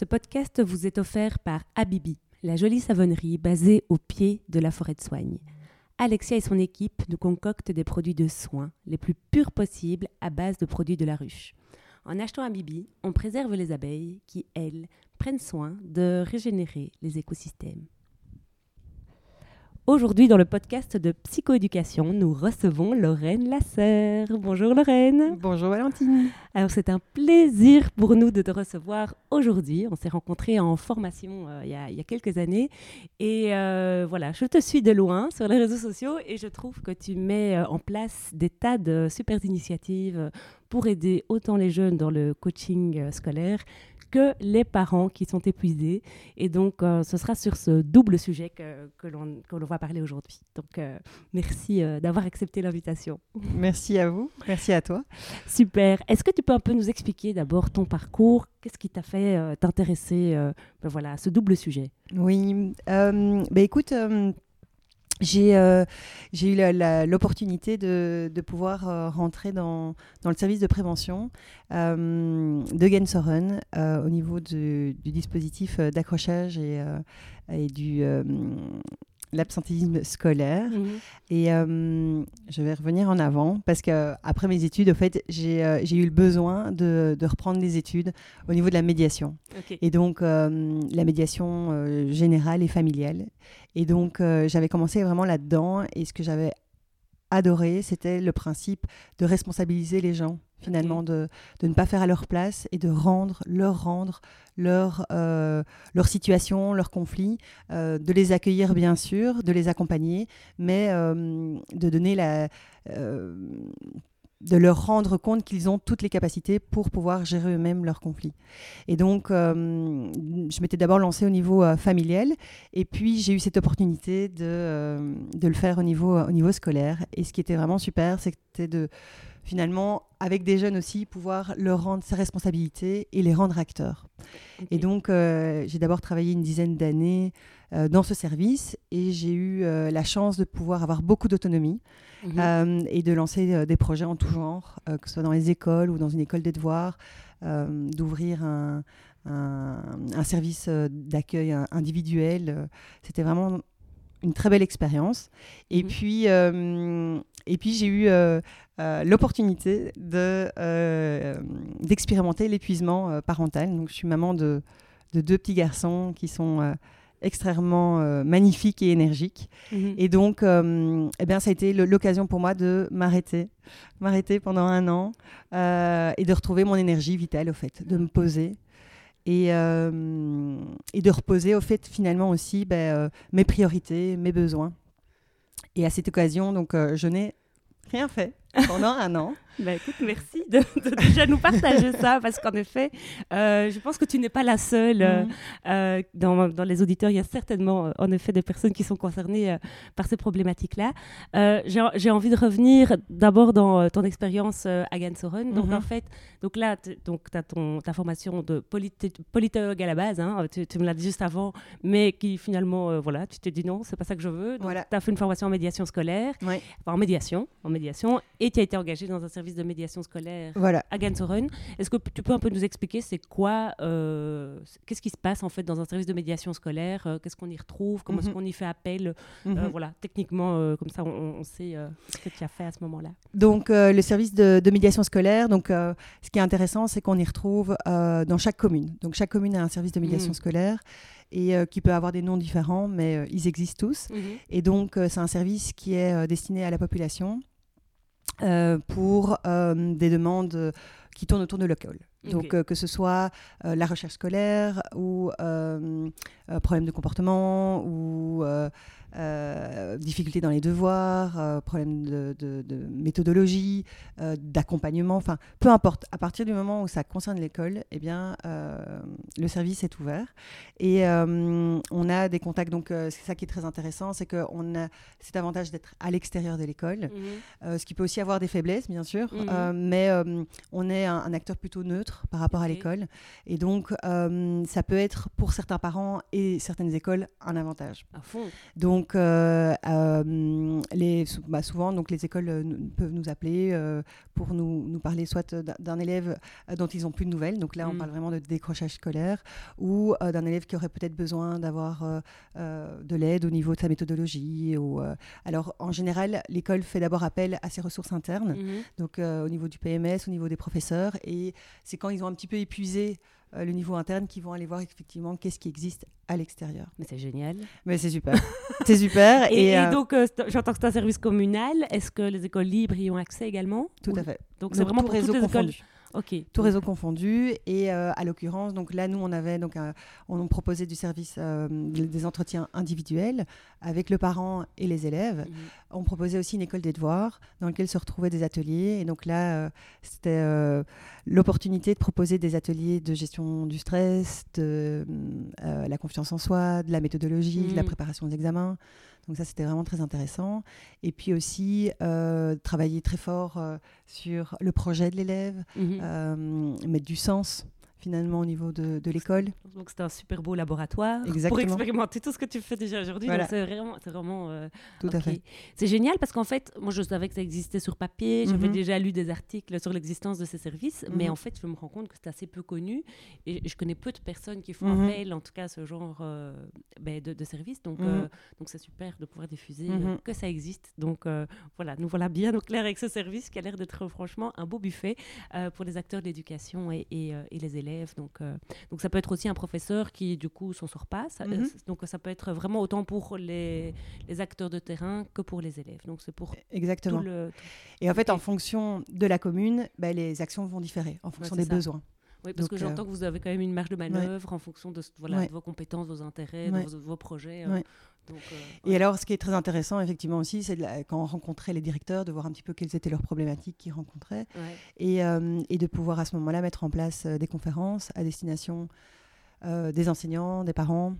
Ce podcast vous est offert par Abibi, la jolie savonnerie basée au pied de la forêt de soigne. Alexia et son équipe nous concoctent des produits de soins les plus purs possibles à base de produits de la ruche. En achetant Abibi, on préserve les abeilles qui, elles, prennent soin de régénérer les écosystèmes. Aujourd'hui, dans le podcast de psychoéducation, nous recevons Lorraine Lasser. Bonjour Lorraine. Bonjour Valentine. Alors, c'est un plaisir pour nous de te recevoir aujourd'hui. On s'est rencontrés en formation euh, il, y a, quelques années. Et euh, voilà, je te suis de loin sur les réseaux sociaux et je trouve que tu mets euh, en place des tas de super initiatives pour aider autant les jeunes dans le coaching scolaire que les parents qui sont épuisés. Et donc, euh, ce sera sur ce double sujet que, que l'on va parler aujourd'hui. Donc, euh, merci euh, d'avoir accepté l'invitation. Merci à vous, merci à toi. Super. Est-ce que tu peux un peu nous expliquer d'abord ton parcours? Qu'est-ce qui t'a fait t'intéresser ben voilà, à ce double sujet? Oui, ben écoute j'ai euh, eu l'opportunité de, pouvoir euh, rentrer dans, le service de prévention euh, de Gensoren au niveau du, dispositif d'accrochage et, du, l'absentéisme scolaire. Mhm. Et euh, je vais revenir en avant parce que après mes études, au fait, j'ai euh, eu le besoin de, de, reprendre les études au niveau de la médiation. Et donc, euh, la médiation générale et familiale. Et donc, j'avais commencé vraiment là-dedans. Et ce que j'avais adoré, c'était le principe de responsabiliser les gens finalement, de, de, ne pas faire à leur place et de rendre, leur rendre leur, euh, leur situation, leur conflit, euh, de les accueillir bien sûr, de les accompagner, mais euh, de donner la, de leur rendre compte qu'ils ont toutes les capacités pour pouvoir gérer eux-mêmes leurs conflits. Et donc, je m'étais d'abord lancée au niveau familial, et puis j'ai eu cette opportunité de, de le faire au niveau, au niveau scolaire. Et ce qui était vraiment super, c'était de finalement, avec des jeunes aussi, pouvoir leur rendre ses responsabilités et les rendre acteurs. Et donc, euh, j'ai d'abord travaillé une dizaine d'années euh, dans ce service et j'ai eu euh, la chance de pouvoir avoir beaucoup d'autonomie mhm. et de lancer des projets en tout genre, que ce soit dans les écoles ou dans une école des devoirs, d'ouvrir un, un, service d'accueil individuel. C'était vraiment une très belle expérience. Et mhm. puis, et puis j'ai eu euh, l'opportunité de, euh, d'expérimenter l'épuisement euh, parental. Donc, je suis maman de, de deux petits garçons qui sont extrêmement magnifiques et énergiques. Mhm. Et donc, eh bien, ça a été l'occasion pour moi de m'arrêter, m'arrêter pendant un an et de retrouver mon énergie vitale, au fait, de me poser. Et, et de reposer au fait finalement aussi ben, mes priorités, mes besoins. Et à cette occasion, donc, je n'ai rien fait pendant un an. Bah, écoute, merci de, déjà nous partager ça, parce qu'en effet, euh, je pense que tu n'es pas la seule. Euh, mm. euh, dans, dans, les auditeurs, il y a certainement, en effet, des personnes qui sont concernées par ces problématiques-là. J'ai envie de revenir d'abord dans ton expérience à Gansoren. Donc, mm-hmm. en fait, donc là, tu as ton, ta formation de politologue à la base, hein, tu, me l'as dit juste avant, mais qui finalement, voilà, tu t'es dit non, c'est pas ça que je veux. Donc, tu as fait une formation en médiation scolaire, enfin, en médiation, en médiation, et tu as été engagé dans un service de médiation scolaire voilà. à Gansoren. Est-ce que tu peux un peu nous expliquer c'est quoi, euh, qu'est-ce qui se passe en fait dans un service de médiation scolaire euh, Qu'est-ce qu'on y retrouve Comment est-ce mhm. qu'on y fait appel euh, mhm. Voilà, techniquement, comme ça on, sait ce que tu as fait à ce moment-là. Donc le service de, médiation scolaire, donc ce qui est intéressant, c'est qu'on y retrouve dans chaque commune. Donc chaque commune a un service de médiation mhm. scolaire et qui peut avoir des noms différents, mais ils existent tous. Et donc, c'est un service qui est destiné à la population euh, pour euh, des demandes qui tournent autour de l'école. Donc, euh, que ce soit la recherche scolaire ou problème de comportement ou euh, difficultés dans les devoirs, euh, problèmes de, de- de méthodologie, euh, d'accompagnement, enfin, peu importe. À partir du moment où ça concerne l'école, eh bien, le service est ouvert. Et on a des contacts, donc c'est ça qui est très intéressant, c'est qu'on a cet avantage d'être à l'extérieur de l'école, Mhm. ce qui peut aussi avoir des faiblesses, bien sûr, Mhm. mais on est un, un acteur plutôt neutre par rapport à l'école. Et donc, ça peut être pour certains parents et certaines écoles un avantage. À fond. Donc, euh, euh, les, sou- bah, souvent, donc, les écoles euh, peuvent nous appeler euh, pour nous, nous parler soit d'un- élève euh, dont ils n'ont plus de nouvelles, donc là, on Mm. parle vraiment de décrochage scolaire, ou euh, d'un élève qui aurait peut-être besoin d'avoir euh, euh, de l'aide au niveau de sa méthodologie. Ou, euh, alors, en général, l'école fait d'abord appel à ses ressources internes, Mhm. donc euh, au niveau du PMS, au niveau des professeurs, et c'est quand ils ont un petit peu épuisé euh, le niveau interne qu'ils vont aller voir effectivement qu'est-ce qui existe à l'extérieur. Mais c'est génial. Mais c'est super. c'est super. Et, et euh, donc, euh, j'entends que c'est un service communal. Est-ce que les écoles libres y ont accès également tout Ou- à fait. Donc, c'est vraiment pour réseau toutes les écoles. confondu. Ok. Tout réseau confondu. Et euh, à l'occurrence, donc là, nous, on avait donc un- on proposait du service euh, des entretiens individuels avec le parent et les élèves. Mhm. On proposait aussi une école des devoirs dans laquelle se retrouvaient des ateliers. Et donc là, euh, c'était euh, l'opportunité de proposer des ateliers de gestion du stress, de euh, la confiance en soi, de la méthodologie, de la Mhm. préparation des examens. Donc ça, c'était vraiment très intéressant. Et puis aussi, euh, travailler très fort euh, sur le projet de l'élève, Mhm. euh, mettre du sens finalement au niveau de, de l'école. Donc c'est un super beau laboratoire pour expérimenter tout ce que tu fais déjà aujourd'hui. Voilà. C'est vraiment, euh, Tout à fait. C'est génial parce qu'en fait, moi je savais que ça existait sur papier, j'avais Mhm. déjà lu des articles sur l'existence de ces services, mais Mhm. en fait je me rends compte que c'est assez peu connu et je connais peu de personnes qui font Mhm. appel, en tout cas à ce genre euh, ben, de, de services. Donc euh, donc c'est super de pouvoir diffuser que ça existe. Donc voilà, nous voilà bien au clair avec ce service qui a l'air d'être franchement un beau buffet pour les acteurs de l'éducation et, et, et les élèves. Donc euh, donc ça peut être aussi un professeur qui du coup s'en sort pas. Ça- Mhm. euh, donc ça peut être vraiment autant pour les, les acteurs de terrain que pour les élèves. Donc c'est pour tout Exactement. le. Et en fait, en fonction de la commune, bah, les actions vont différer en fonction des ça. besoins. Oui, parce Donc, que j'entends euh, que vous avez quand même une marge de manœuvre en fonction de, ce- voilà, Ouais. de vos compétences, vos intérêts, de vos, vos projets. euh, donc, euh, Et alors, ce qui est très intéressant, effectivement aussi, c'est quand on rencontrait les directeurs, de voir un petit peu quelles étaient leurs problématiques qu'ils rencontraient, et, et de pouvoir à ce moment-là mettre en place des conférences à destination des enseignants, des parents,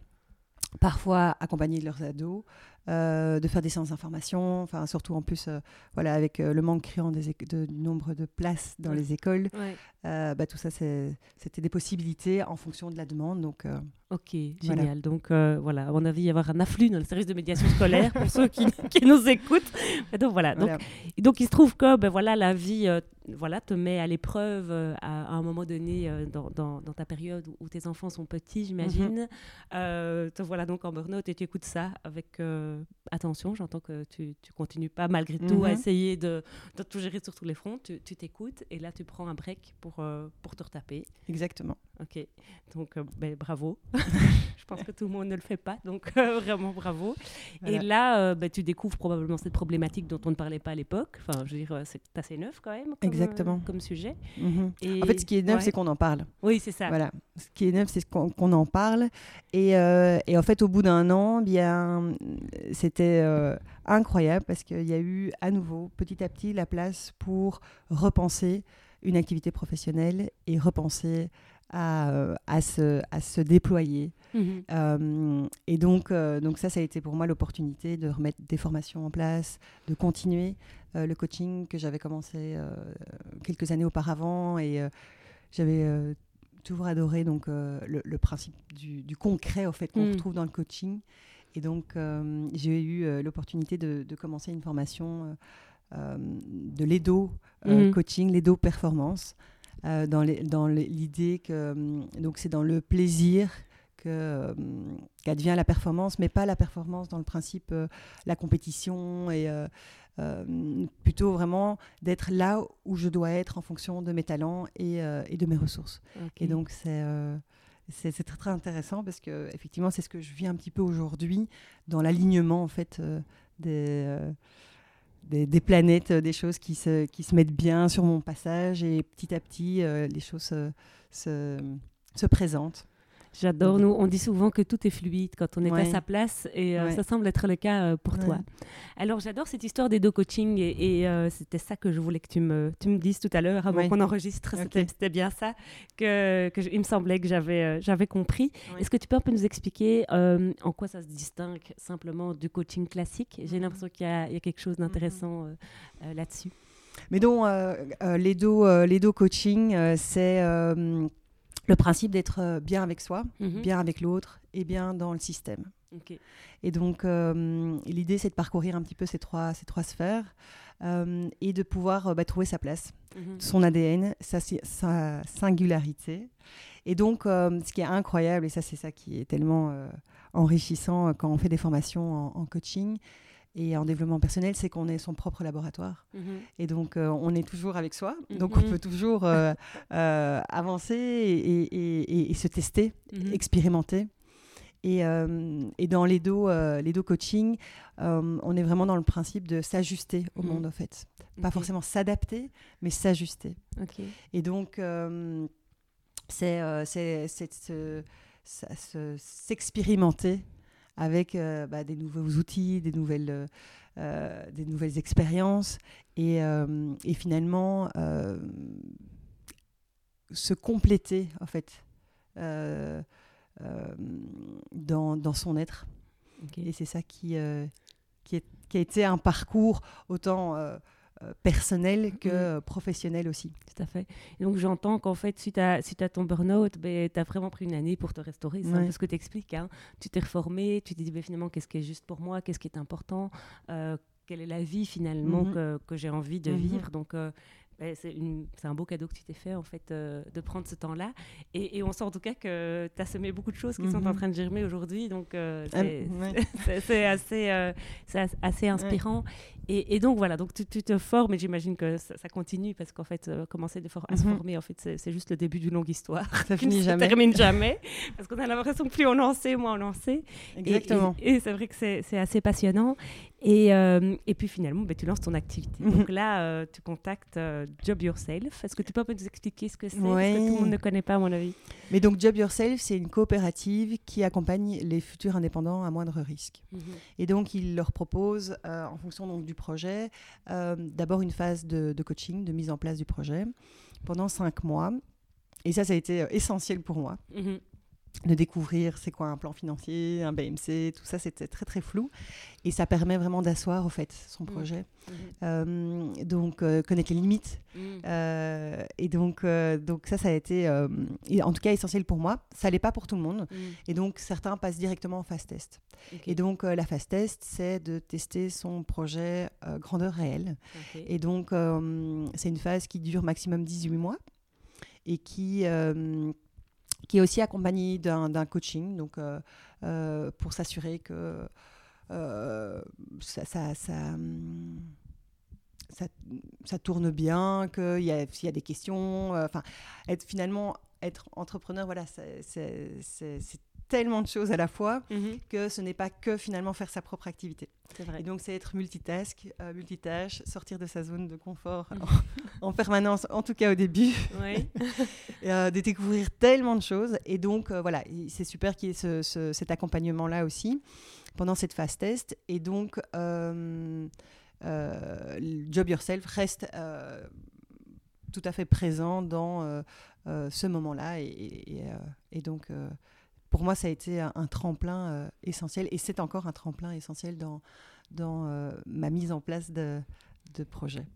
parfois accompagnés de leurs ados, de faire des séances d'information, enfin surtout en plus, euh, voilà, avec euh, le manque criant des de- du nombre de places dans Ouais. les écoles, Ouais. euh, bah, tout ça, c'était des possibilités en fonction de la demande. Donc, euh, Ok, Voilà. génial. Donc euh, voilà, à mon avis, il va y avoir un afflux dans le service de médiation scolaire pour ceux qui, qui nous écoutent. Donc voilà. Donc, voilà. Et donc, il se trouve que ben, voilà, la vie euh, voilà, te met à l'épreuve euh, à, à un moment donné euh, dans, dans- dans ta période où, où tes enfants sont petits, j'imagine. Euh, te voilà donc en burn-out et tu écoutes ça avec euh, attention. J'entends que tu, tu continues pas malgré tout à Mhm. essayer de, de tout gérer sur tous les fronts. Tu tu t'écoutes et là, tu prends un break pour, euh, pour te retaper. Exactement. Ok, donc euh, ben, bravo. Je pense que tout le monde ne le fait pas, donc euh, vraiment bravo. Et là, euh, ben, tu découvres probablement cette problématique dont on ne parlait pas à l'époque. Enfin, je veux dire, c'est assez neuf quand même comme, Exactement. comme sujet. Et... En fait, ce qui est neuf, Ouais. c'est qu'on en parle. Oui, c'est ça. Voilà. Ce qui est neuf, c'est qu'on en parle. Et, et en fait, au bout d'un an, bien, c'était incroyable parce qu'il y a eu à nouveau, petit à petit, la place pour repenser une activité professionnelle et repenser à, euh, à, se, à se déployer. Mhm. Euh, et donc, euh, donc ça, ça a été pour moi l'opportunité de remettre des formations en place, de continuer euh, le coaching que j'avais commencé quelques années auparavant. Et j'avais toujours adoré donc, le, le principe du, du concret au fait, qu'on Mm. retrouve dans le coaching. Et donc, j'ai eu l'opportunité de, de commencer une formation de l'EDO Mhm. coaching, l'EDO performance, euh, dans l'idée que hum, donc c'est dans le plaisir que hum, qu'advient la performance, mais pas la performance dans le principe euh, la compétition et euh, plutôt vraiment d'être là où je dois être en fonction de mes talents et, et de mes ressources. Et donc, c'est c'est c'est très, très intéressant parce que, effectivement, c'est ce que je vis un petit peu aujourd'hui dans l'alignement, en fait, euh, des, euh, des, planètes, euh, des choses qui se, qui se mettent bien sur mon passage et petit à petit, euh, les choses se, se, se présentent. J'adore. Nous, on dit souvent que tout est fluide quand on est à sa place et euh, ça semble être le cas euh, pour toi. Alors, j'adore cette histoire des deux coaching et, euh, c'était ça que je voulais que tu me, tu me dises tout à l'heure avant qu'on enregistre. C'était bien ça que, que il me semblait que j'avais j'avais compris. Est-ce que tu peux un peu nous expliquer en quoi ça se distingue simplement du coaching classique? J'ai mhm. l'impression qu'il y, y, a quelque chose mhm. d'intéressant là-dessus. Mais donc, les, deux, les deux coaching, c'est le principe d'être euh, bien avec soi, mhm. bien avec l'autre et bien dans le système. Et donc, euh, l'idée, c'est de parcourir un petit peu ces trois, ces trois sphères euh, et de pouvoir bah, trouver sa place, mhm. son ADN, sa, sa, singularité. Et donc, ce qui est incroyable, et ça, c'est ça qui est tellement enrichissant quand on fait des formations en coaching, et en développement personnel, c'est qu'on est son propre laboratoire. Mhm. Et donc, euh, on est toujours avec soi. Donc, on mhm. peut toujours euh, euh, avancer et, se tester, mhm. expérimenter. Et, dans les dos, les dos coaching, on est vraiment dans le principe de s'ajuster au monde, en fait. Pas forcément s'adapter, mais s'ajuster. Et donc, c'est s'expérimenter avec euh, bah, des nouveaux outils, des nouvelles, euh, euh, des nouvelles expériences et, finalement se compléter en fait dans, dans, son être. Et c'est ça qui, qui, qui, a été un parcours autant personnel que professionnel aussi. Tout à fait. donc j'entends qu'en fait, suite à, suite à ton burn-out, ben, tu as vraiment pris une année pour te restaurer. C'est un peu ce que tu expliques. Hein. Tu t'es reformé, tu t'es dit ben, finalement qu'est-ce qui est juste pour moi, qu'est-ce qui est important, euh, quelle est la vie finalement mm-hmm. que, que j'ai envie de mm-hmm. vivre? Donc euh, c'est un beau cadeau que tu t'es fait en fait euh, de prendre ce temps-là. Et, on sent en tout cas que tu as semé beaucoup de choses qui sont en mhm. train de germer aujourd'hui. Donc euh, c'est assez, euh, assez inspirant. Et, donc voilà, donc tu, te formes et j'imagine que ça, continue parce qu'en fait, commencer à se mhm. former, en fait, c'est juste le début d'une longue histoire. Ça finit jamais. Ça termine jamais. parce qu'on a l'impression que plus on en sait, moins on en sait. Exactement. Et, c'est vrai que c'est assez passionnant. Et, et puis finalement, ben, tu lances ton activité. Mhm. Donc là, tu contactes Job Yourself. Est-ce que tu peux nous expliquer ce que c'est? Parce que tout le monde ne connaît pas, à mon avis. Mais donc, Job Yourself, c'est une coopérative qui accompagne les futurs indépendants à moindre risque. Mhm. Et donc, il leur propose, euh, en fonction donc, du projet, euh, d'abord une phase de, coaching, de mise en place du projet, pendant cinq mois. Et ça, ça a été euh, essentiel pour moi. Mhm de découvrir c'est quoi un plan financier, un BMC, tout ça c'était très très flou et ça permet vraiment d'asseoir au fait son mmh. projet. Mmh. Euh, donc euh, connaître les limites mmh. euh, et donc donc ça ça a été en tout cas essentiel pour moi. Ça l'est pas pour tout le monde et donc certains passent directement en fast test. Et donc la fast test c'est de tester son projet grandeur réelle et donc c'est une phase qui dure maximum 18 mois et qui qui est aussi accompagné d'un coaching, donc euh, euh, pour s'assurer que euh, ça, ça, ça, ça, tourne bien, qu'il y, y a des questions, être finalement être entrepreneur, voilà, c'est tellement de choses à la fois mhm. que ce n'est pas que finalement faire sa propre activité. Vrai. Et donc c'est être multitask, euh, multitâche, sortir de sa zone de confort mhm. en, permanence, en tout cas au début, oui. euh, de découvrir tellement de choses. Et donc euh, voilà, c'est super qu'il y ait ce, cet accompagnement-là aussi pendant cette phase test. Et donc euh, Job Yourself reste tout à fait présent dans ce moment-là. Et, et donc pour moi, ça a été un, tremplin euh, essentiel et c'est encore un tremplin essentiel dans, dans euh, ma mise en place de, de projets.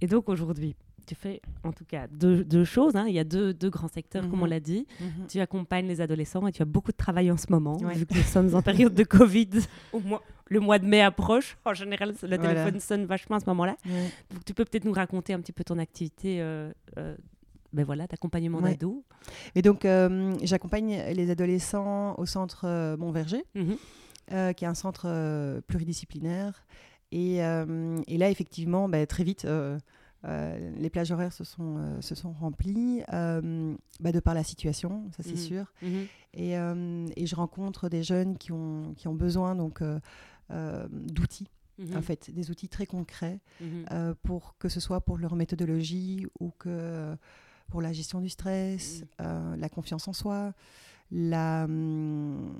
Et donc aujourd'hui, tu fais en tout cas deux, choses. Hein. Il y a deux, deux grands secteurs, comme on mhm. l'a dit. Mhm. Tu accompagnes les adolescents et tu as beaucoup de travail en ce moment, vu que nous sommes en période de Covid. Au moins, le mois de mai approche. En général, le téléphone sonne vachement à ce moment-là. Donc, tu peux peut-être nous raconter un petit peu ton activité euh, ben voilà, d'accompagnement d'ados. Et donc, euh, j'accompagne les adolescents au centre euh, Montverger, mhm. euh, qui est un centre pluridisciplinaire. Et, et, là, effectivement, ben, très vite, les plages horaires se sont, se sont remplies, bah, de par la situation, ça c'est mhm. sûr. Mhm. Et, et, je rencontre des jeunes qui ont, qui ont besoin donc d'outils. En fait, des outils très concrets pour que ce soit pour leur méthodologie ou que pour la gestion du stress, euh, la confiance en soi, la, hum,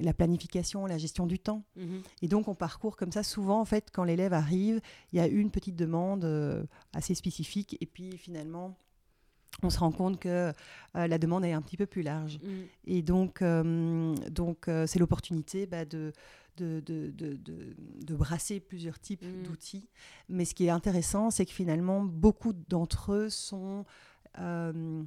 la planification, la gestion du temps. Mhm. Et donc, on parcourt comme ça. Souvent, en fait, quand l'élève arrive, il y a une petite demande euh, assez spécifique. Et puis, finalement, on se rend compte que euh, la demande est un petit peu plus large. Mhm. Et donc, euh, donc euh, c'est l'opportunité bah, de, de, de, de, de- de brasser plusieurs types Mm. d'outils. Mais ce qui est intéressant, c'est que finalement, beaucoup d'entre eux sont... Euh,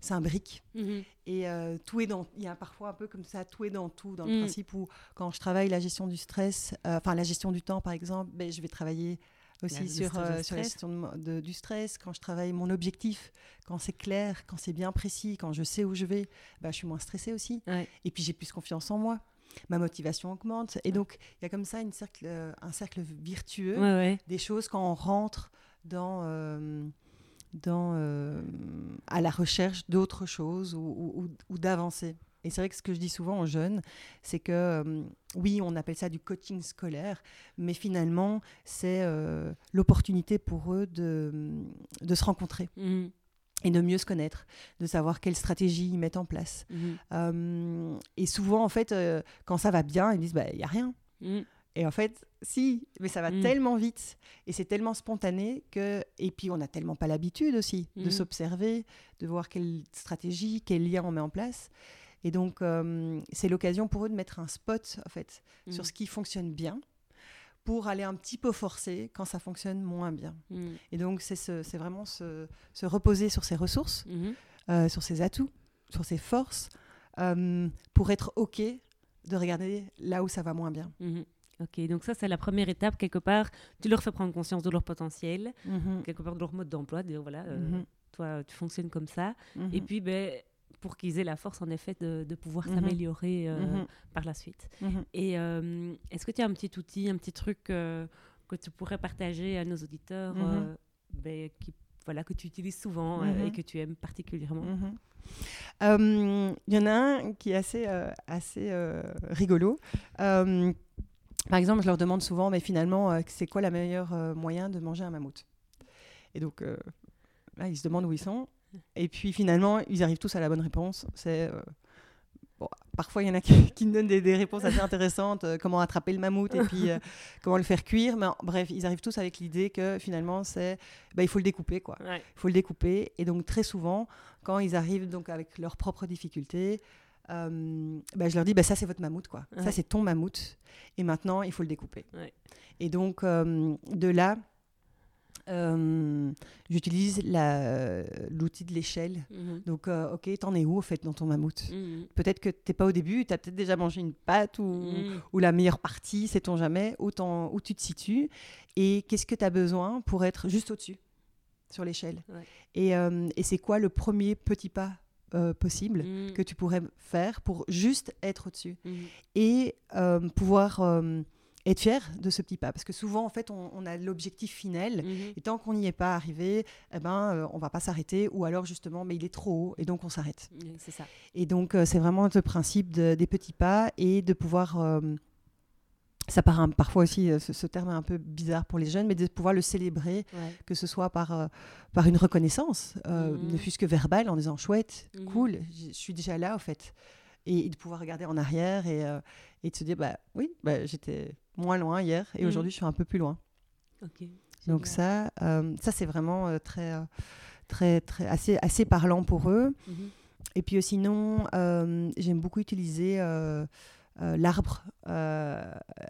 s'imbriquent Mhm. et euh, tout est dans il y a parfois un peu comme ça tout est dans tout dans le Mm. principe où quand je travaille la gestion du stress euh, enfin la gestion du temps par exemple ben, je vais travailler aussi sur, euh, sur la gestion de du stress. Quand je travaille mon objectif quand c'est clair quand c'est bien précis quand je sais où je vais ben, je suis moins stressée aussi. Ouais. et puis j'ai plus confiance en moi. Ma motivation augmente. Et donc il y a comme ça une cercle, un cercle virtueux Ouais, des choses quand on rentre dans, dans, euh, à la recherche d'autres choses ou, ou- ou- ou d'avancer. Et c'est vrai que ce que je dis souvent aux jeunes, c'est que euh, oui, on appelle ça du coaching scolaire, mais finalement, c'est euh, l'opportunité pour eux de, de se rencontrer Mhm. et de mieux se connaître, de savoir quelles stratégies ils mettent en place. Euh, et souvent, en fait, quand ça va bien, ils disent, bah, il n'y a rien. Mhm. Et en fait, si, mais ça va Mm. tellement vite et c'est tellement spontané que. Et puis, on n'a tellement pas l'habitude aussi de Mm. s'observer, de voir quelle stratégie, quel lien on met en place. Et donc, euh, c'est l'occasion pour eux de mettre un spot, en fait, sur Mhm. ce qui fonctionne bien pour aller un petit peu forcer quand ça fonctionne moins bien. Et donc, c'est ce- vraiment se, se reposer sur ses ressources, euh, sur ses atouts, sur ses forces, euh, pour être OK de regarder là où ça va moins bien. Mhm. Ok, donc ça c'est la première étape quelque part. Tu leur fais prendre conscience de leur potentiel, quelque part de leur mode d'emploi, de dire voilà, euh, Mhm. toi tu fonctionnes comme ça. Mhm. Et puis ben, pour qu'ils aient la force en effet de, de pouvoir Mhm. s'améliorer euh, Mhm. par la suite. Mhm. Et euh, est-ce que tu as un petit outil, un petit truc que tu pourrais partager à nos auditeurs Mhm. ben, qui, voilà, que tu utilises souvent Mhm. et que tu aimes particulièrement? Mhm. Il y en a un qui est assez, assez rigolo. Par exemple, je leur demande souvent, mais finalement, euh, c'est quoi le meilleur euh, moyen de manger un mammouth? Et donc, euh, là, ils se demandent où ils sont. Et puis, finalement, ils arrivent tous à la bonne réponse. C'est euh, bon, parfois, il y en a qui, qui me donnent des, des réponses assez intéressantes. euh, comment attraper le mammouth et puis euh, comment le faire cuire. Mais en- bref, ils arrivent tous avec l'idée que finalement, c'est, bah, il faut le découper, quoi. Ouais. Il faut le découper. Et donc, très souvent, quand ils arrivent donc avec leurs propres difficultés, euh, bah, je leur dis, bah, ça, c'est votre mammouth, quoi. Ouais. Ça, c'est ton mammouth. Et maintenant, il faut le découper. Ouais. Et donc, euh, de là, euh, j'utilise l'outil de l'échelle. Mhm. Donc, ok, t'en es où, au fait, dans ton mammouth? Mhm. Peut-être que t'es pas au début, tu as peut-être déjà mangé une pâte ou, ou la meilleure partie, sait-on jamais, où, tu te situes et qu'est-ce que tu as besoin pour être juste au-dessus sur l'échelle? Ouais. Et, et c'est quoi le premier petit pas euh, possible Mhm. que tu pourrais faire pour juste être au-dessus Mhm. et euh, pouvoir euh, être fier de ce petit pas. Parce que souvent, en fait, on, on a l'objectif final. Mhm. Et tant qu'on n'y est pas arrivé, eh ben, on va pas s'arrêter. Ou alors, justement, mais il est trop haut. Et donc, on s'arrête. Oui, C'est ça. Et donc, c'est vraiment le principe de- des petits pas et de pouvoir. Ça paraît un- parfois aussi, euh, ce, ce terme est un peu bizarre pour les jeunes, mais de pouvoir le célébrer, Ouais. que ce soit par, euh, par une reconnaissance, euh, Mhm. ne fût-ce que verbale, en disant chouette, Mhm. cool, je suis déjà là, au fait. Et, et de pouvoir regarder en arrière et, euh, et de se dire, bah oui, bah, j'étais moins loin hier et Mhm. aujourd'hui, je suis un peu plus loin. Donc, ça, euh, ça c'est vraiment très, très, très, assez, assez parlant pour eux. Et puis sinon, j'aime beaucoup utiliser l'arbre, euh,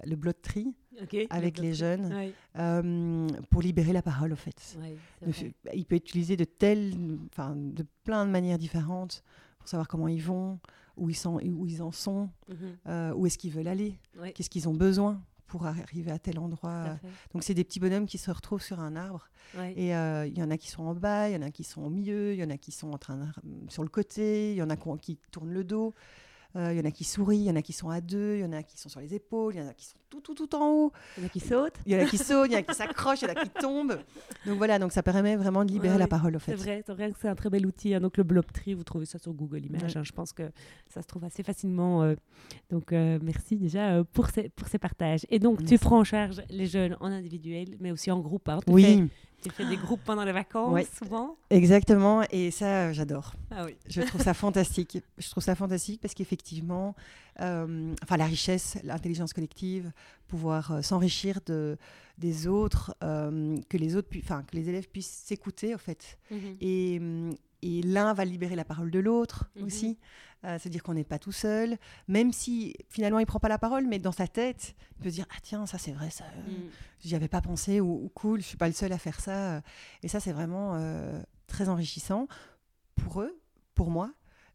le bloc tree, Ok. avec les jeunes, Ouais. euh, pour libérer la parole, au fait. Ouais, f- il peut être utilisé de telles, de plein de manières différentes pour savoir comment ils vont, où ils, sont, où ils en sont, Mhm. euh, où est-ce qu'ils veulent aller, Ouais, qu'est-ce qu'ils ont besoin pour arriver à tel endroit. à. Donc c'est des petits bonhommes qui se retrouvent sur un arbre Ouais. et euh, il y en a qui sont en bas, il y en a qui sont au milieu, il y en a qui sont en train de- sur le côté, il y en a qui, tournent le dos, euh, il y en a qui sourient, il y en a qui sont à deux, il y en a qui sont sur les épaules, il y en a qui sont tout, tout, tout en haut. Il y en a qui sautent. Il y en a qui sautent, il y en a qui s'accrochent, il y en a qui tombent. Donc voilà, donc ça permet vraiment de libérer Ouais, la parole, au fait. C'est vrai, c'est vrai que c'est un très bel outil. hein. Donc le Blobtree, vous trouvez ça sur Google Images. Ouais. hein. Je pense que ça se trouve assez facilement. euh. Donc euh, merci déjà euh, pour ces, pour ces partages. Et donc tu prends en charge les jeunes en individuel, mais aussi en groupe. hein. Oui, fais- tu fais des groupes pendant les vacances Ouais. souvent. exactement. Et ça, euh, j'adore. Ah oui. Je trouve ça fantastique. Je trouve ça fantastique parce qu'effectivement, euh, enfin la richesse, l'intelligence collective, pouvoir euh, s'enrichir de des autres, euh, que les autres, enfin que les élèves puissent s'écouter en fait. Hum, et l'un va libérer la parole de l'autre Mhm. aussi. Euh, C'est-à-dire qu'on n'est pas tout seul, même si finalement il prend pas la parole, mais dans sa tête, il peut se dire ah tiens ça c'est vrai ça. euh, j'y avais pas pensé ou, ou cool, je suis pas le seul à faire ça. euh. Et ça, c'est vraiment euh, très enrichissant pour eux, pour moi,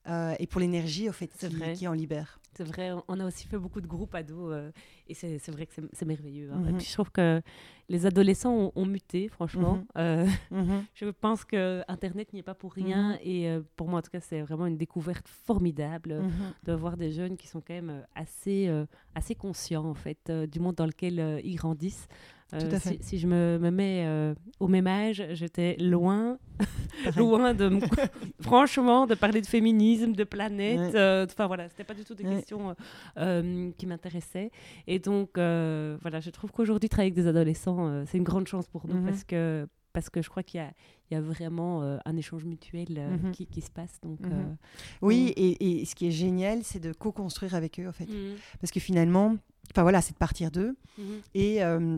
euh, et pour l'énergie au fait C'est qui, vrai. qui en libère. C'est vrai, on- a aussi fait beaucoup de groupes ados euh, et c'est vrai que c'est- merveilleux. hein. Mhm. Et puis je trouve que les adolescents ont, ont muté, franchement. Mhm. Euh, Mhm. je pense que Internet n'y est pas pour rien Mhm. et pour moi en tout cas c'est vraiment une découverte formidable Mhm. de voir des jeunes qui sont quand même assez, assez conscients en fait du monde dans lequel ils grandissent. Euh, si, je me, me mets euh, au même âge, j'étais loin, loin de, me- franchement, de parler de féminisme, de planète. Ouais. euh, Enfin voilà, c'était pas du tout des Ouais. questions euh, euh, qui m'intéressaient. Et donc euh, voilà, je trouve qu'aujourd'hui travailler avec des adolescents, euh, c'est une grande chance pour nous Mhm. parce que parce que je crois qu'il y a, il y a vraiment euh, un échange mutuel euh, Mhm. qui, qui se passe. Donc, Mhm. euh, Oui, et, et ce qui est génial, c'est de co-construire avec eux, en fait. Parce que finalement, enfin voilà, c'est de partir d'eux et, euh,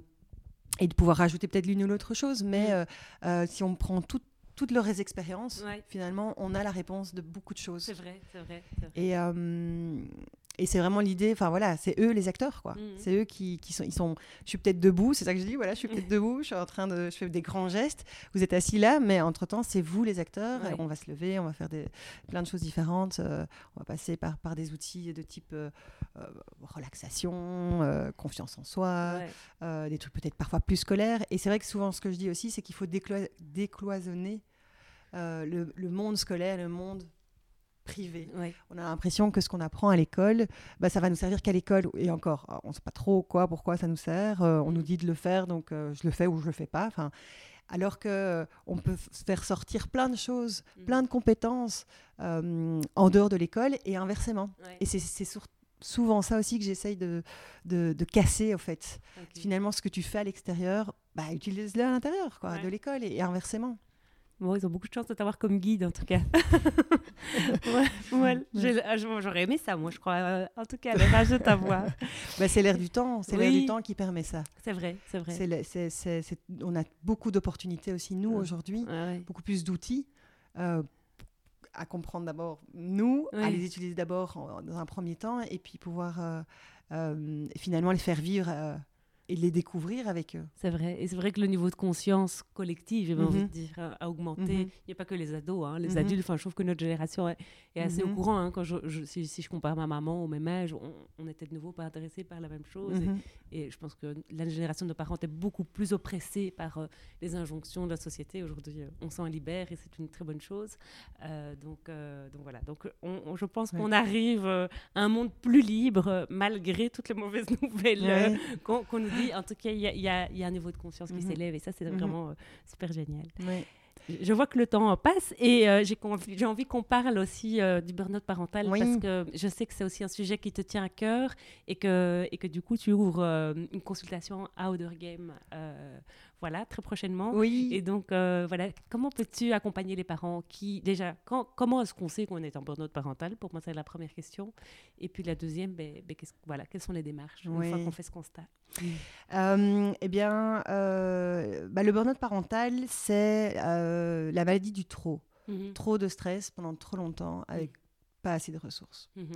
et de pouvoir rajouter peut-être l'une ou l'autre chose. Mais Mhm. euh, euh, si on prend tout- toutes leurs expériences, Ouais. finalement, on a la réponse de beaucoup de choses. C'est vrai, c'est vrai. c'est vrai. Et, euh, et c'est vraiment l'idée, enfin voilà, c'est eux les acteurs, quoi. Mhm. C'est eux qui, qui sont, ils sont. Je suis peut-être debout, c'est ça que je dis, voilà, je suis peut-être debout, je suis en train de. Je fais des grands gestes, vous êtes assis là, mais entre-temps, c'est vous les acteurs, Ouais. on va se lever, on va faire des, plein de choses différentes, euh, on va passer par, par des outils de type euh, euh, relaxation, euh, confiance en soi, Ouais. des trucs peut-être parfois plus scolaires. Et c'est vrai que souvent, ce que je dis aussi, c'est qu'il faut déclo- décloisonner le, le monde scolaire, le monde privé Ouais. on a l'impression que ce qu'on apprend à l'école, bah, ça va nous servir qu'à l'école. Et encore, euh, on ne sait pas trop quoi, pourquoi ça nous sert. Euh, on nous dit de le faire, donc euh, je le fais ou je le fais pas. Enfin, alors que euh, on peut faire sortir plein de choses, Mhm. plein de compétences en dehors de l'école et inversement. Ouais. Et c'est souvent ça aussi que j'essaye de, de, de casser, au fait. Finalement, ce que tu fais à l'extérieur, bah, utilise-le à l'intérieur quoi, Ouais. de l'école et, et inversement. Bon, ils ont beaucoup de chance de t'avoir comme guide, en tout cas. ouais, ah, J'aurais aimé ça, moi, je crois. Euh, En tout cas, rages de t'avoir. Bah, c'est l'air du temps, c'est l'air Oui. du temps qui permet ça. C'est vrai, c'est vrai. On a beaucoup d'opportunités aussi, nous, Ouais. aujourd'hui, Ouais, ouais. beaucoup plus d'outils euh, à comprendre d'abord, nous, à les utiliser d'abord dans un premier temps, et puis pouvoir euh, euh, finalement les faire vivre euh, et les découvrir avec eux. C'est vrai. Et c'est vrai que le niveau de conscience collective, j'ai envie Mhm. de dire, a- a augmenté. Mhm. Il n'y a pas que les ados, hein, les Mhm. adultes. Enfin, je trouve que notre génération est, est assez au Mhm. courant. hein, quand je, je- si, si je compare ma maman au même âge, on, on était de nouveau pas intéressés par la même chose. Et- Mhm. Et, je pense que la génération de nos parents était beaucoup plus oppressée par euh, les injonctions de la société. Aujourd'hui, euh, on s'en libère et c'est une très bonne chose. Euh, donc, donc voilà. Donc, on- on- je pense Ouais. qu'on arrive à un monde plus libre malgré toutes les mauvaises nouvelles Ouais. qu'on qu'on nous dit. En tout cas, il y, a- y y un niveau de conscience qui Mhm. s'élève et ça, c'est Mhm. vraiment euh, super génial. Ouais. Je vois que le temps passe et euh, j'ai envie qu'on parle aussi euh, du burn-out parental Oui. parce que je sais que c'est aussi un sujet qui te tient à cœur et que, et que du coup, tu ouvres euh, une consultation à Outer Game voilà, très prochainement. Oui. Et donc, euh, voilà, comment peux-tu accompagner les parents qui, déjà, quand, comment est-ce qu'on sait qu'on est en burn-out parental? Pour moi, c'est la première question. Et puis la deuxième, ben, ben, voilà, quelles sont les démarches une fois Oui. qu'on fait ce constat? Euh, eh bien, euh, bah, le burn-out parental, c'est la maladie du trop. Mhm. Trop de stress pendant trop longtemps avec pas assez de ressources. Mhm.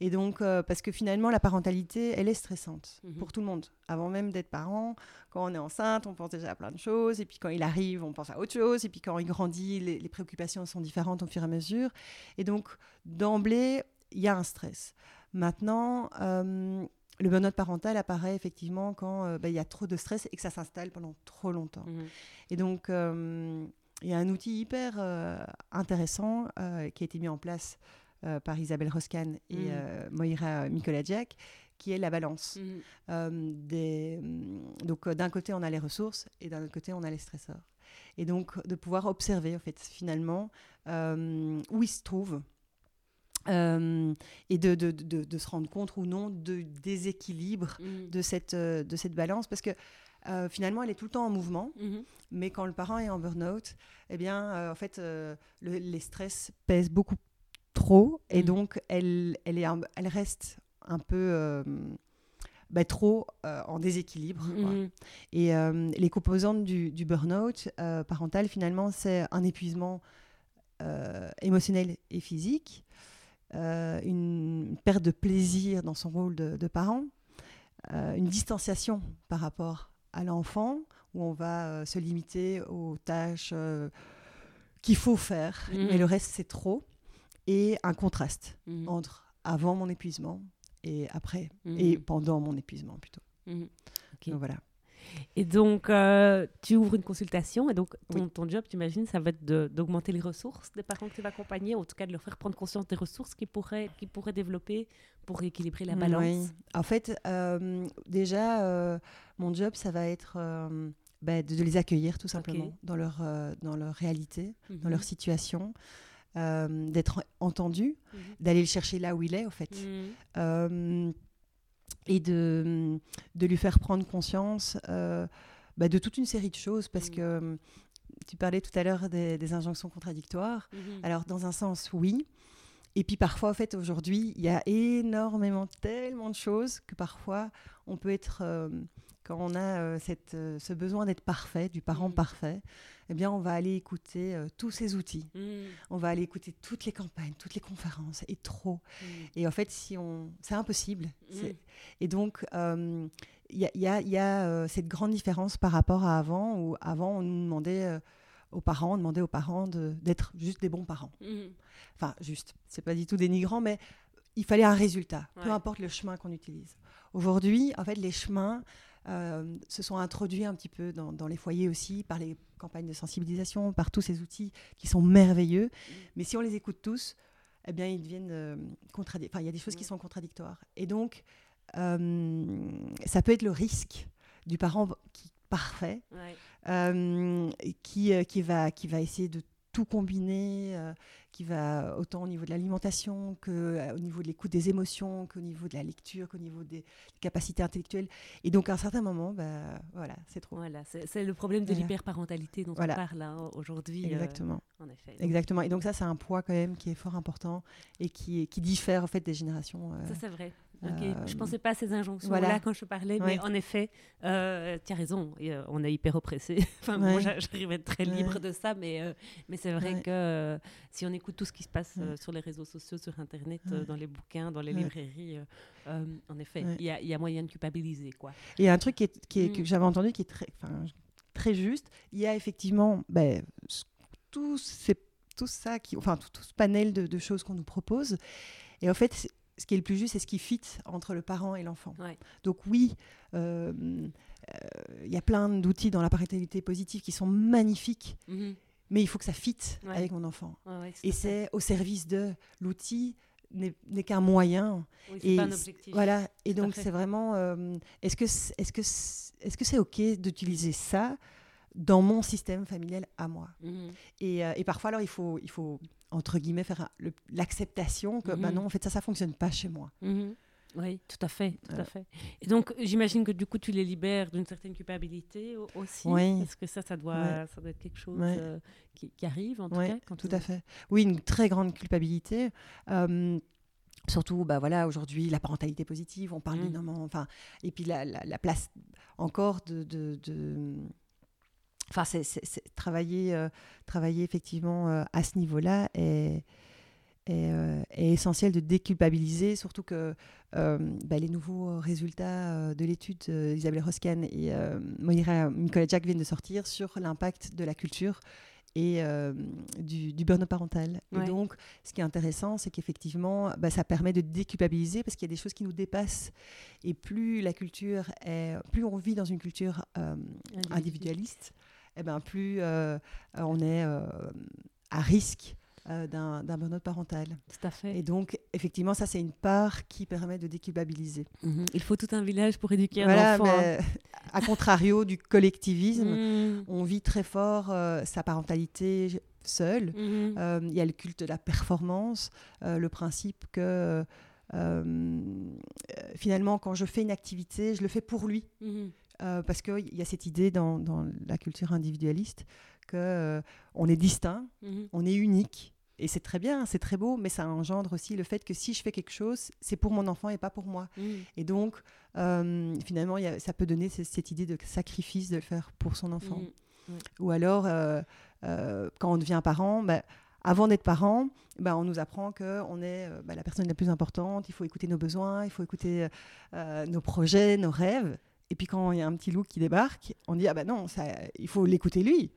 Et donc, euh, parce que finalement, la parentalité, elle est stressante Mhm. pour tout le monde. Avant même d'être parent, quand on est enceinte, on pense déjà à plein de choses. Et puis quand il arrive, on pense à autre chose. Et puis quand il grandit, les, les préoccupations sont différentes au fur et à mesure. Et donc, d'emblée, il y a un stress. Maintenant, euh, le burn-out parental apparaît effectivement quand euh, bah, il y a trop de stress et que ça s'installe pendant trop longtemps. Mhm. Et donc, il y a un outil hyper intéressant qui a été mis en place euh, par Isabelle Roscan et Mm. euh, Moira Mikolajczak, qui est la balance. Mhm. Euh, des, donc euh, d'un côté, on a les ressources et d'un autre côté, on a les stresseurs. Et donc de pouvoir observer, en fait, finalement, où ils se trouvent. euh, et de, de, de, de se rendre compte ou non de déséquilibre de cette, de cette balance parce que euh, finalement elle est tout le temps en mouvement Mhm. mais quand le parent est en burn-out eh bien euh, en fait le- les stress pèsent beaucoup trop et Mhm. donc elle, elle, est un- elle reste un peu euh, bah, trop euh, en déséquilibre. Mhm. et euh, les composantes du, du burn-out parental finalement c'est un épuisement émotionnel et physique une perte de plaisir dans son rôle de, de parent, une distanciation par rapport à l'enfant, où on va se limiter aux tâches qu'il faut faire, Mhm. mais le reste c'est trop, et un contraste Mhm. entre avant mon épuisement et après, Mhm. et pendant mon épuisement plutôt. Mhm. Donc voilà. Et donc, euh, tu ouvres une consultation et donc ton, Oui. ton job, j'imagine, ça va être d'augmenter les ressources des parents que tu vas accompagner, en tout cas de leur faire prendre conscience des ressources qu'ils pourraient, qu'ils pourraient développer pour équilibrer la balance. Oui. En fait, euh, déjà, euh, mon job, ça va être bah, de, de les accueillir tout simplement dans, leur, dans leur réalité, dans leur situation, euh, d'être entendu, Mhm. d'aller le chercher là où il est, en fait, Mhm. Euh, et de, de lui faire prendre conscience euh, bah, de toute une série de choses, parce Mhm. que tu parlais tout à l'heure des, des injonctions contradictoires. Alors, dans un sens, oui. Et puis parfois, en fait, aujourd'hui, il y a énormément, tellement de choses que parfois, on peut être, quand on a cette, ce besoin d'être parfait, du parent parfait, eh bien, on va aller écouter euh, tous ces outils. Mhm. On va aller écouter toutes les campagnes, toutes les conférences, et trop. Mhm. Et en fait, si on, c'est impossible. Mm. Et donc, euh, il y a, il y a- il y a, euh, cette grande différence par rapport à avant, où avant, on nous demandait euh, aux parents, on demandait aux parents de- d'être juste des bons parents. Enfin, juste, c'est pas du tout dénigrant, mais il fallait un résultat, peu importe le chemin qu'on utilise. Aujourd'hui, en fait, les chemins euh, se sont introduits un petit peu dans, dans les foyers aussi, par les campagnes de sensibilisation, par tous ces outils qui sont merveilleux. Mais si on les écoute tous, eh bien, ils deviennent euh, contradictoires. Enfin, il y a des choses qui Ouais. sont contradictoires. Et donc, euh, ça peut être le risque du parent qui parfait, Ouais. euh, qui, qui, va, qui va essayer de tout combiner, euh, qui va autant au niveau de l'alimentation que euh, au niveau de l'écoute des émotions, qu'au niveau de la lecture, qu'au niveau des capacités intellectuelles. Et donc à un certain moment, bah, voilà, c'est trop. Voilà, c'est le problème de Voilà. l'hyperparentalité dont Voilà. on parle hein, aujourd'hui. euh, Exactement. en effet. Exactement. Et donc ça, c'est un poids quand même qui est fort important et qui, qui diffère en fait des générations. euh, Ça, c'est vrai. Ok, Euh, Je pensais pas à ces injonctions voilà. là quand je parlais, mais en effet, euh, tu as raison. et, euh, on est hyper oppressé. enfin, moi, Ouais. j'a- j'arrive à être très libre Ouais. de ça, mais, euh, mais c'est vrai que euh, si on écoute tout ce qui se passe euh, sur les réseaux sociaux, sur Internet, euh, dans les bouquins, dans les librairies, euh, euh, en effet, il y, a, il y a moyen de culpabiliser. Quoi. Il y a un truc qui est, qui est- Mm. que j'avais entendu qui est très, juste. Il y a effectivement ben, tout, ces- tout ça, qui, enfin tout, tout ce panel de, de choses qu'on nous propose. Et en fait, ce qui est le plus juste, c'est ce qui fit entre le parent et l'enfant. Ouais. Donc oui, euh, euh, il y a plein d'outils dans la parentalité positive qui sont magnifiques, Mhm. mais il faut que ça fit Ouais. avec mon enfant. Ouais, Et c'est au service de l'outil n'est qu'un moyen Oui, et pas un objectif. Voilà, et donc c'est vraiment, euh, est-ce que c'est est -ce que c'est est -ce que c'est OK d'utiliser ça dans mon système familial à moi Mhm. et, euh, et parfois, alors, il faut, il faut entre guillemets, faire l'acceptation que, bah Mhm. non, en fait, ça, ça fonctionne pas chez moi. Mhm. Oui, tout à fait, tout à fait. Et donc, j'imagine que du coup, tu les libères d'une certaine culpabilité au- aussi. Oui. Parce que ça, ça doit, Ouais. ça doit être quelque chose Ouais. euh, qui, qui arrive, en tout Ouais, cas. Quand tout on- à fait. Oui, une très grande culpabilité. Euh, Surtout, bah voilà, aujourd'hui, la parentalité positive, on parle Mm. énormément, enfin, et puis la, la- la place encore de, de, de- enfin, c'est, travailler, euh, travailler effectivement euh, à ce niveau-là est, est, euh, est essentiel de déculpabiliser, surtout que bah, les nouveaux résultats de l'étude d'Isabelle Roscan et Moira Nicolas Jack viennent de sortir sur l'impact de la culture et euh, du, du burn-out parental. Ouais. Et donc, ce qui est intéressant, c'est qu'effectivement, bah, ça permet de déculpabiliser parce qu'il y a des choses qui nous dépassent. Et plus la culture est, plus on vit dans une culture euh, individualiste, eh ben, plus euh, on est euh, à risque euh, d'un burn-out parental. Tout à fait. Et donc, effectivement, ça, c'est une part qui permet de déculpabiliser. Mhm. Il faut tout un village pour éduquer Voilà, un enfant. hein. mais à contrario du collectivisme, Mhm. on vit très fort euh, sa parentalité seule. Mhm. Euh, Il y a le culte de la performance, euh, le principe que euh, euh, finalement, quand je fais une activité, je le fais pour lui. Euh, parce qu'il y a cette idée dans, dans la culture individualiste que euh, on est distinct, Mhm. on est unique. Et c'est très bien, c'est très beau, mais ça engendre aussi le fait que si je fais quelque chose, c'est pour mon enfant et pas pour moi. Mhm. Et donc, euh, finalement, il y a- ça peut donner ce- cette idée de sacrifice de le faire pour son enfant. Mhm. Ou alors, quand on devient parent, bah, avant d'être parent, bah, on nous apprend qu'on est euh, bah, la personne la plus importante, il faut écouter nos besoins, il faut écouter euh, nos projets, nos rêves. Et puis quand il y a un petit loup qui débarque, on dit, ah bah non, ça, il faut l'écouter lui.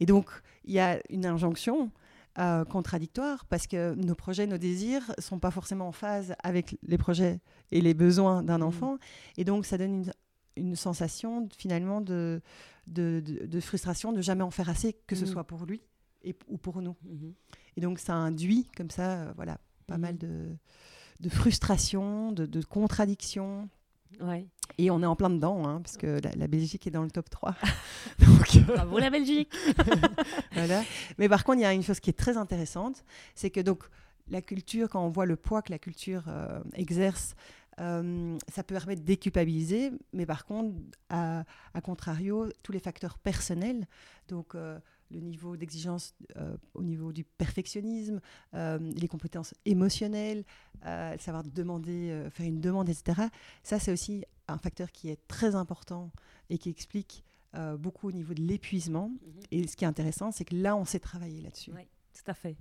Et donc, il y a une injonction euh, contradictoire parce que nos projets, nos désirs sont pas forcément en phase avec les projets et les besoins d'un Mhm. enfant. Et donc, ça donne une, une sensation finalement de, de, de- de frustration de jamais en faire assez, que ce Mhm. soit pour lui et, ou pour nous. Mhm. Et donc, ça induit comme ça, euh, voilà, pas mal de, de frustration, de, de contradictions. Ouais. Et on est en plein dedans, hein, parce que la, la Belgique est dans le top 3. Donc, euh, Bravo la Belgique. voilà. Mais par contre, il y a une chose qui est très intéressante, c'est que donc la culture, quand on voit le poids que la culture euh, exerce, euh, ça peut permettre de déculpabiliser, mais par contre, à, à contrario, tous les facteurs personnels, donc euh, le niveau d'exigence euh, au niveau du perfectionnisme, euh, les compétences émotionnelles, euh, savoir demander, euh, faire une demande, etc. Ça, c'est aussi un facteur qui est très important et qui explique beaucoup au niveau de l'épuisement. Mhm. Et ce qui est intéressant, c'est que là, on s'est travaillé là-dessus. Ouais. Tout à fait.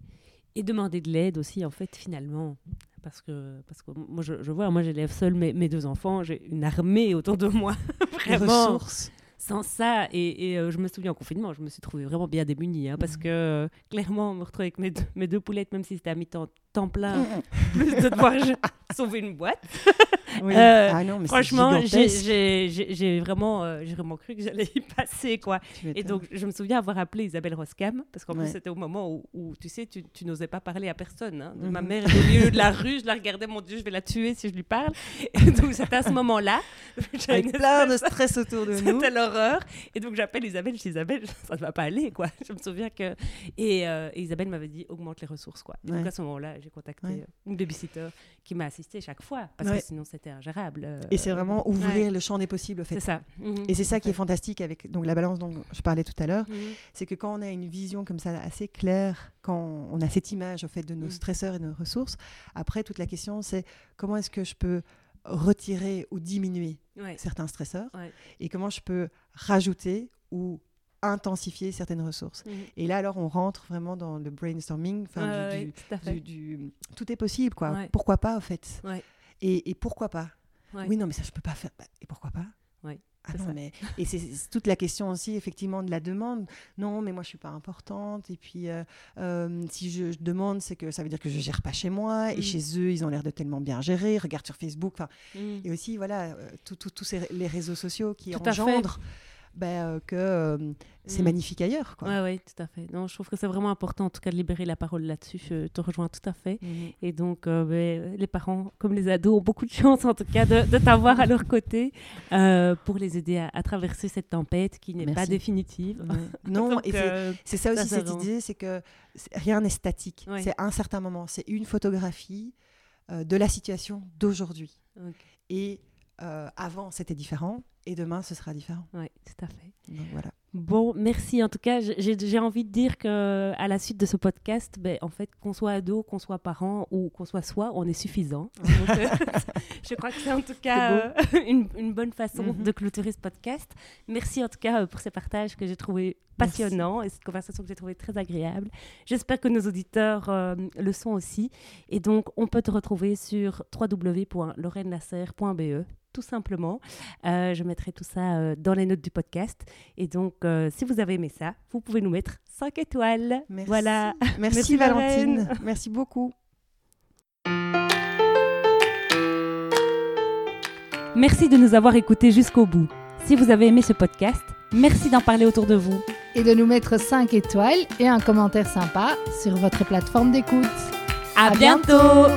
Et demander de l'aide aussi, en fait, finalement. Parce que, parce que moi, je, je vois, moi, j'élève seule mes, mes deux enfants. J'ai une armée autour de moi. Les Vraiment. ressources. Sans ça, et, et, euh, je me souviens en confinement, je me suis trouvée vraiment bien démunie. hein, parce Mhm. que, euh, clairement, me retrouver avec mes deux, mes deux poulettes, même si c'était à mi-temps temps plein, Mhm. plus de devoir sauver une boîte. Oui. Euh, ah non, mais c'est Franchement, j'ai- vraiment, euh, vraiment cru que j'allais y passer, quoi. Et donc, je me souviens avoir appelé Isabelle Roscam, parce qu'en Ouais. plus, c'était au moment où, où, tu sais, tu, tu n'osais pas parler à personne. hein. Ma Mhm. mère était au milieu de la rue, je la regardais, mon Dieu, je vais la tuer si je lui parle. Et donc, c'était à ce moment-là. J'avais plein de stress autour de nous. C'était l'horreur. Et donc, j'appelle Isabelle, je dis Isabelle, ça ne va pas aller, quoi. Je me souviens que. Et, euh, et Isabelle m'avait dit augmente les ressources, quoi. Et donc, à ce moment-là, j'ai contacté Ouais. euh, une babysitter qui m'a assistée chaque fois, parce que sinon, c'était ingérable. euh, Et c'est vraiment ouvrir ouais. le champ des possibles, en fait. C'est ça. Mhm. Et c'est ça qui est fantastique avec donc, la balance dont je parlais tout à l'heure, Mhm. c'est que quand on a une vision comme ça assez claire, quand on a cette image au fait de nos Mm. stresseurs et de nos ressources, après toute la question c'est comment est-ce que je peux retirer ou diminuer Ouais. certains stresseurs Ouais. et comment je peux rajouter ou intensifier certaines ressources. Mhm. Et là alors on rentre vraiment dans le brainstorming, enfin du- tout à fait. du, du- tout est possible quoi. Ouais. Pourquoi pas en fait? Ouais. Et, et pourquoi pas? Ouais. Oui non mais ça je peux pas faire. Bah, et pourquoi pas? Ouais, Ah non, mais et c'est toute la question aussi effectivement de la demande. Non mais moi je suis pas importante et puis euh, euh, si je, je demande c'est que ça veut dire que je gère pas chez moi et Mm. chez eux ils ont l'air de tellement bien gérer. Regarde sur Facebook. Mhm. et aussi voilà euh, tout- tout- tous les réseaux sociaux qui Tout à fait. Ben, euh, que euh, c'est Mm. magnifique ailleurs quoi. Ouais, tout à fait. Non, je trouve que c'est vraiment important, en tout cas, de libérer la parole là-dessus. Je te rejoins tout à fait. Mhm. Et donc, euh, ben, les parents, comme les ados, ont beaucoup de chance, en tout cas, de, de t'avoir à leur côté euh, pour les aider à, à traverser cette tempête qui n'est pas définitive. Ouais. Non Donc, et c'est euh, C'est ça aussi cette vraiment- idée, c'est que rien n'est statique. Ouais. C'est un certain moment, c'est une photographie de la situation d'aujourd'hui. Et avant, c'était différent, et demain, ce sera différent. ouais, tout à fait. Donc voilà. Bon, merci. En tout cas, j'ai envie de dire que à la suite de ce podcast, ben, en fait, qu'on soit ado, qu'on soit parent ou qu'on soit soi, on est suffisant. Donc, euh, je crois que c'est en tout cas euh, une, une bonne façon Mhm. de clôturer ce podcast. Merci en tout cas euh, pour ces partages que j'ai trouvé Merci. passionnants et cette conversation que j'ai trouvée très agréable. J'espère que nos auditeurs le sont aussi. Et donc, on peut te retrouver sur www.lorrainelasserre.be tout simplement. Euh, je mettrai tout ça euh, dans les notes du podcast. Et donc, euh, si vous avez aimé ça, vous pouvez nous mettre 5 étoiles. Merci. Voilà. Merci, Merci, Valentine. Merci beaucoup. Merci de nous avoir écoutés jusqu'au bout. Si vous avez aimé ce podcast, merci d'en parler autour de vous. et de nous mettre 5 étoiles et un commentaire sympa sur votre plateforme d'écoute. À, bientôt